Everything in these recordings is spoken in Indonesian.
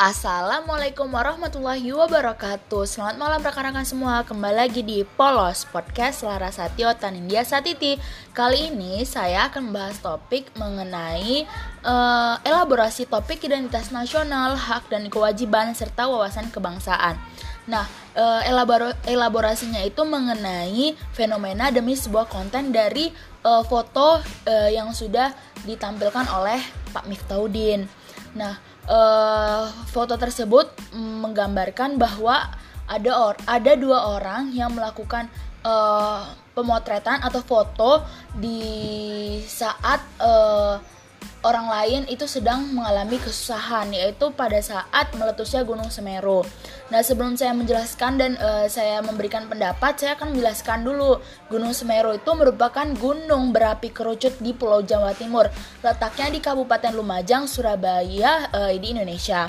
Assalamualaikum warahmatullahi wabarakatuh. Selamat malam rekan-rekan semua. Kembali lagi di Polos Podcast Larasatio Tanindia Satiti. Kali ini saya akan membahas topik mengenai uh, Elaborasi topik identitas nasional Hak dan kewajiban serta wawasan kebangsaan. Nah, uh, elabor elaborasinya itu mengenai fenomena demi sebuah konten dari uh, foto uh, yang sudah ditampilkan oleh Pak Miftaudin. Nah, uh, foto tersebut menggambarkan bahwa ada or ada dua orang yang melakukan uh, pemotretan atau foto di saat uh, orang lain itu sedang mengalami kesusahan yaitu pada saat meletusnya Gunung Semeru. Nah, sebelum saya menjelaskan dan uh, saya memberikan pendapat, saya akan menjelaskan dulu. Gunung Semeru itu merupakan gunung berapi kerucut di Pulau Jawa Timur, letaknya di Kabupaten Lumajang, Surabaya uh, di Indonesia.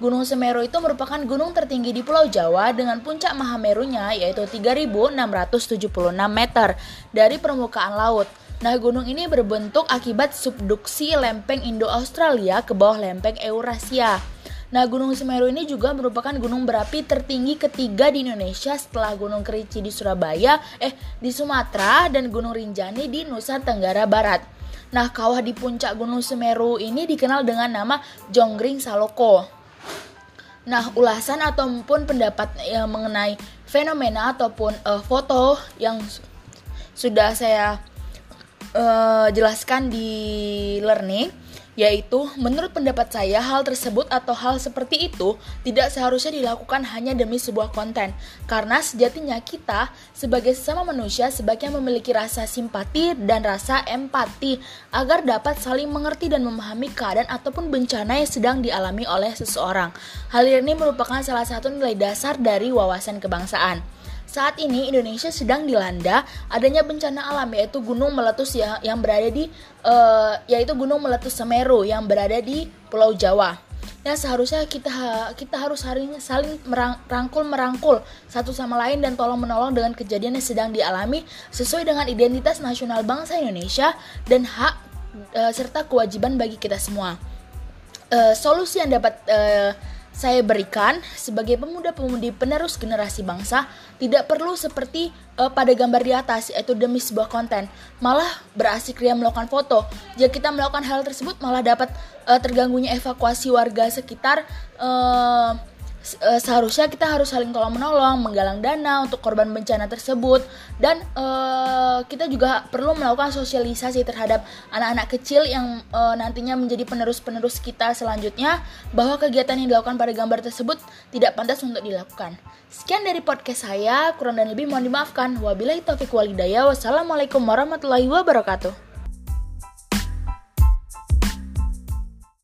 Gunung Semeru itu merupakan gunung tertinggi di Pulau Jawa dengan puncak Mahamerunya yaitu 3676 meter dari permukaan laut. Nah, gunung ini berbentuk akibat subduksi lempeng Indo-Australia ke bawah lempeng Eurasia. Nah, Gunung Semeru ini juga merupakan gunung berapi tertinggi ketiga di Indonesia setelah Gunung Kerici di Surabaya, eh di Sumatera dan Gunung Rinjani di Nusa Tenggara Barat. Nah, kawah di puncak Gunung Semeru ini dikenal dengan nama Jonggring Saloko. Nah, ulasan ataupun pendapat yang mengenai fenomena ataupun uh, foto yang sudah saya uh, jelaskan di learning yaitu menurut pendapat saya hal tersebut atau hal seperti itu tidak seharusnya dilakukan hanya demi sebuah konten karena sejatinya kita sebagai sesama manusia sebaiknya memiliki rasa simpati dan rasa empati agar dapat saling mengerti dan memahami keadaan ataupun bencana yang sedang dialami oleh seseorang. Hal ini merupakan salah satu nilai dasar dari wawasan kebangsaan. Saat ini Indonesia sedang dilanda adanya bencana alam yaitu gunung meletus ya, yang berada di uh, yaitu gunung meletus Semeru yang berada di Pulau Jawa. Ya seharusnya kita kita harus saling saling merangkul merangkul satu sama lain dan tolong menolong dengan kejadian yang sedang dialami sesuai dengan identitas nasional bangsa Indonesia dan hak uh, serta kewajiban bagi kita semua. Uh, solusi yang dapat uh, saya berikan sebagai pemuda-pemudi penerus generasi bangsa tidak perlu seperti uh, pada gambar di atas yaitu demi sebuah konten. Malah berasik ria melakukan foto. Jika kita melakukan hal tersebut malah dapat uh, terganggunya evakuasi warga sekitar uh, seharusnya kita harus saling tolong menolong, menggalang dana untuk korban bencana tersebut, dan uh, kita juga perlu melakukan sosialisasi terhadap anak-anak kecil yang uh, nantinya menjadi penerus-penerus kita selanjutnya bahwa kegiatan yang dilakukan pada gambar tersebut tidak pantas untuk dilakukan. Sekian dari podcast saya, kurang dan lebih mohon dimaafkan. Wabillahi taufiq walhidayah. Wassalamualaikum warahmatullahi wabarakatuh.